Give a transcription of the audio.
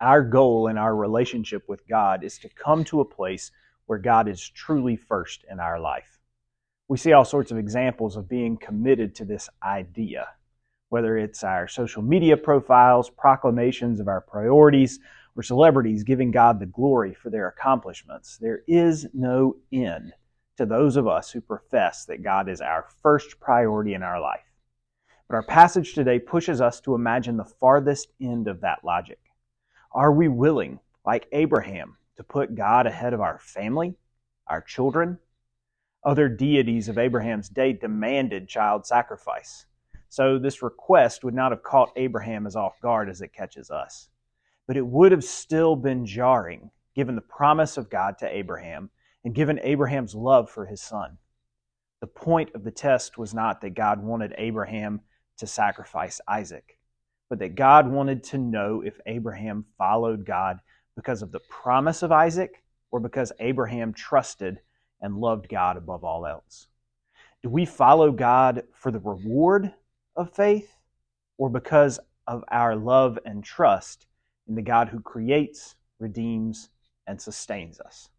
Our goal in our relationship with God is to come to a place where God is truly first in our life. We see all sorts of examples of being committed to this idea, whether it's our social media profiles, proclamations of our priorities, or celebrities giving God the glory for their accomplishments. There is no end to those of us who profess that God is our first priority in our life. But our passage today pushes us to imagine the farthest end of that logic. Are we willing, like Abraham, to put God ahead of our family, our children? Other deities of Abraham's day demanded child sacrifice. So this request would not have caught Abraham as off guard as it catches us. But it would have still been jarring, given the promise of God to Abraham and given Abraham's love for his son. The point of the test was not that God wanted Abraham to sacrifice Isaac, but that God wanted to know if Abraham followed God because of the promise of Isaac or because Abraham trusted and loved God above all else. Do we follow God for the reward of faith or because of our love and trust in the God who creates, redeems, and sustains us?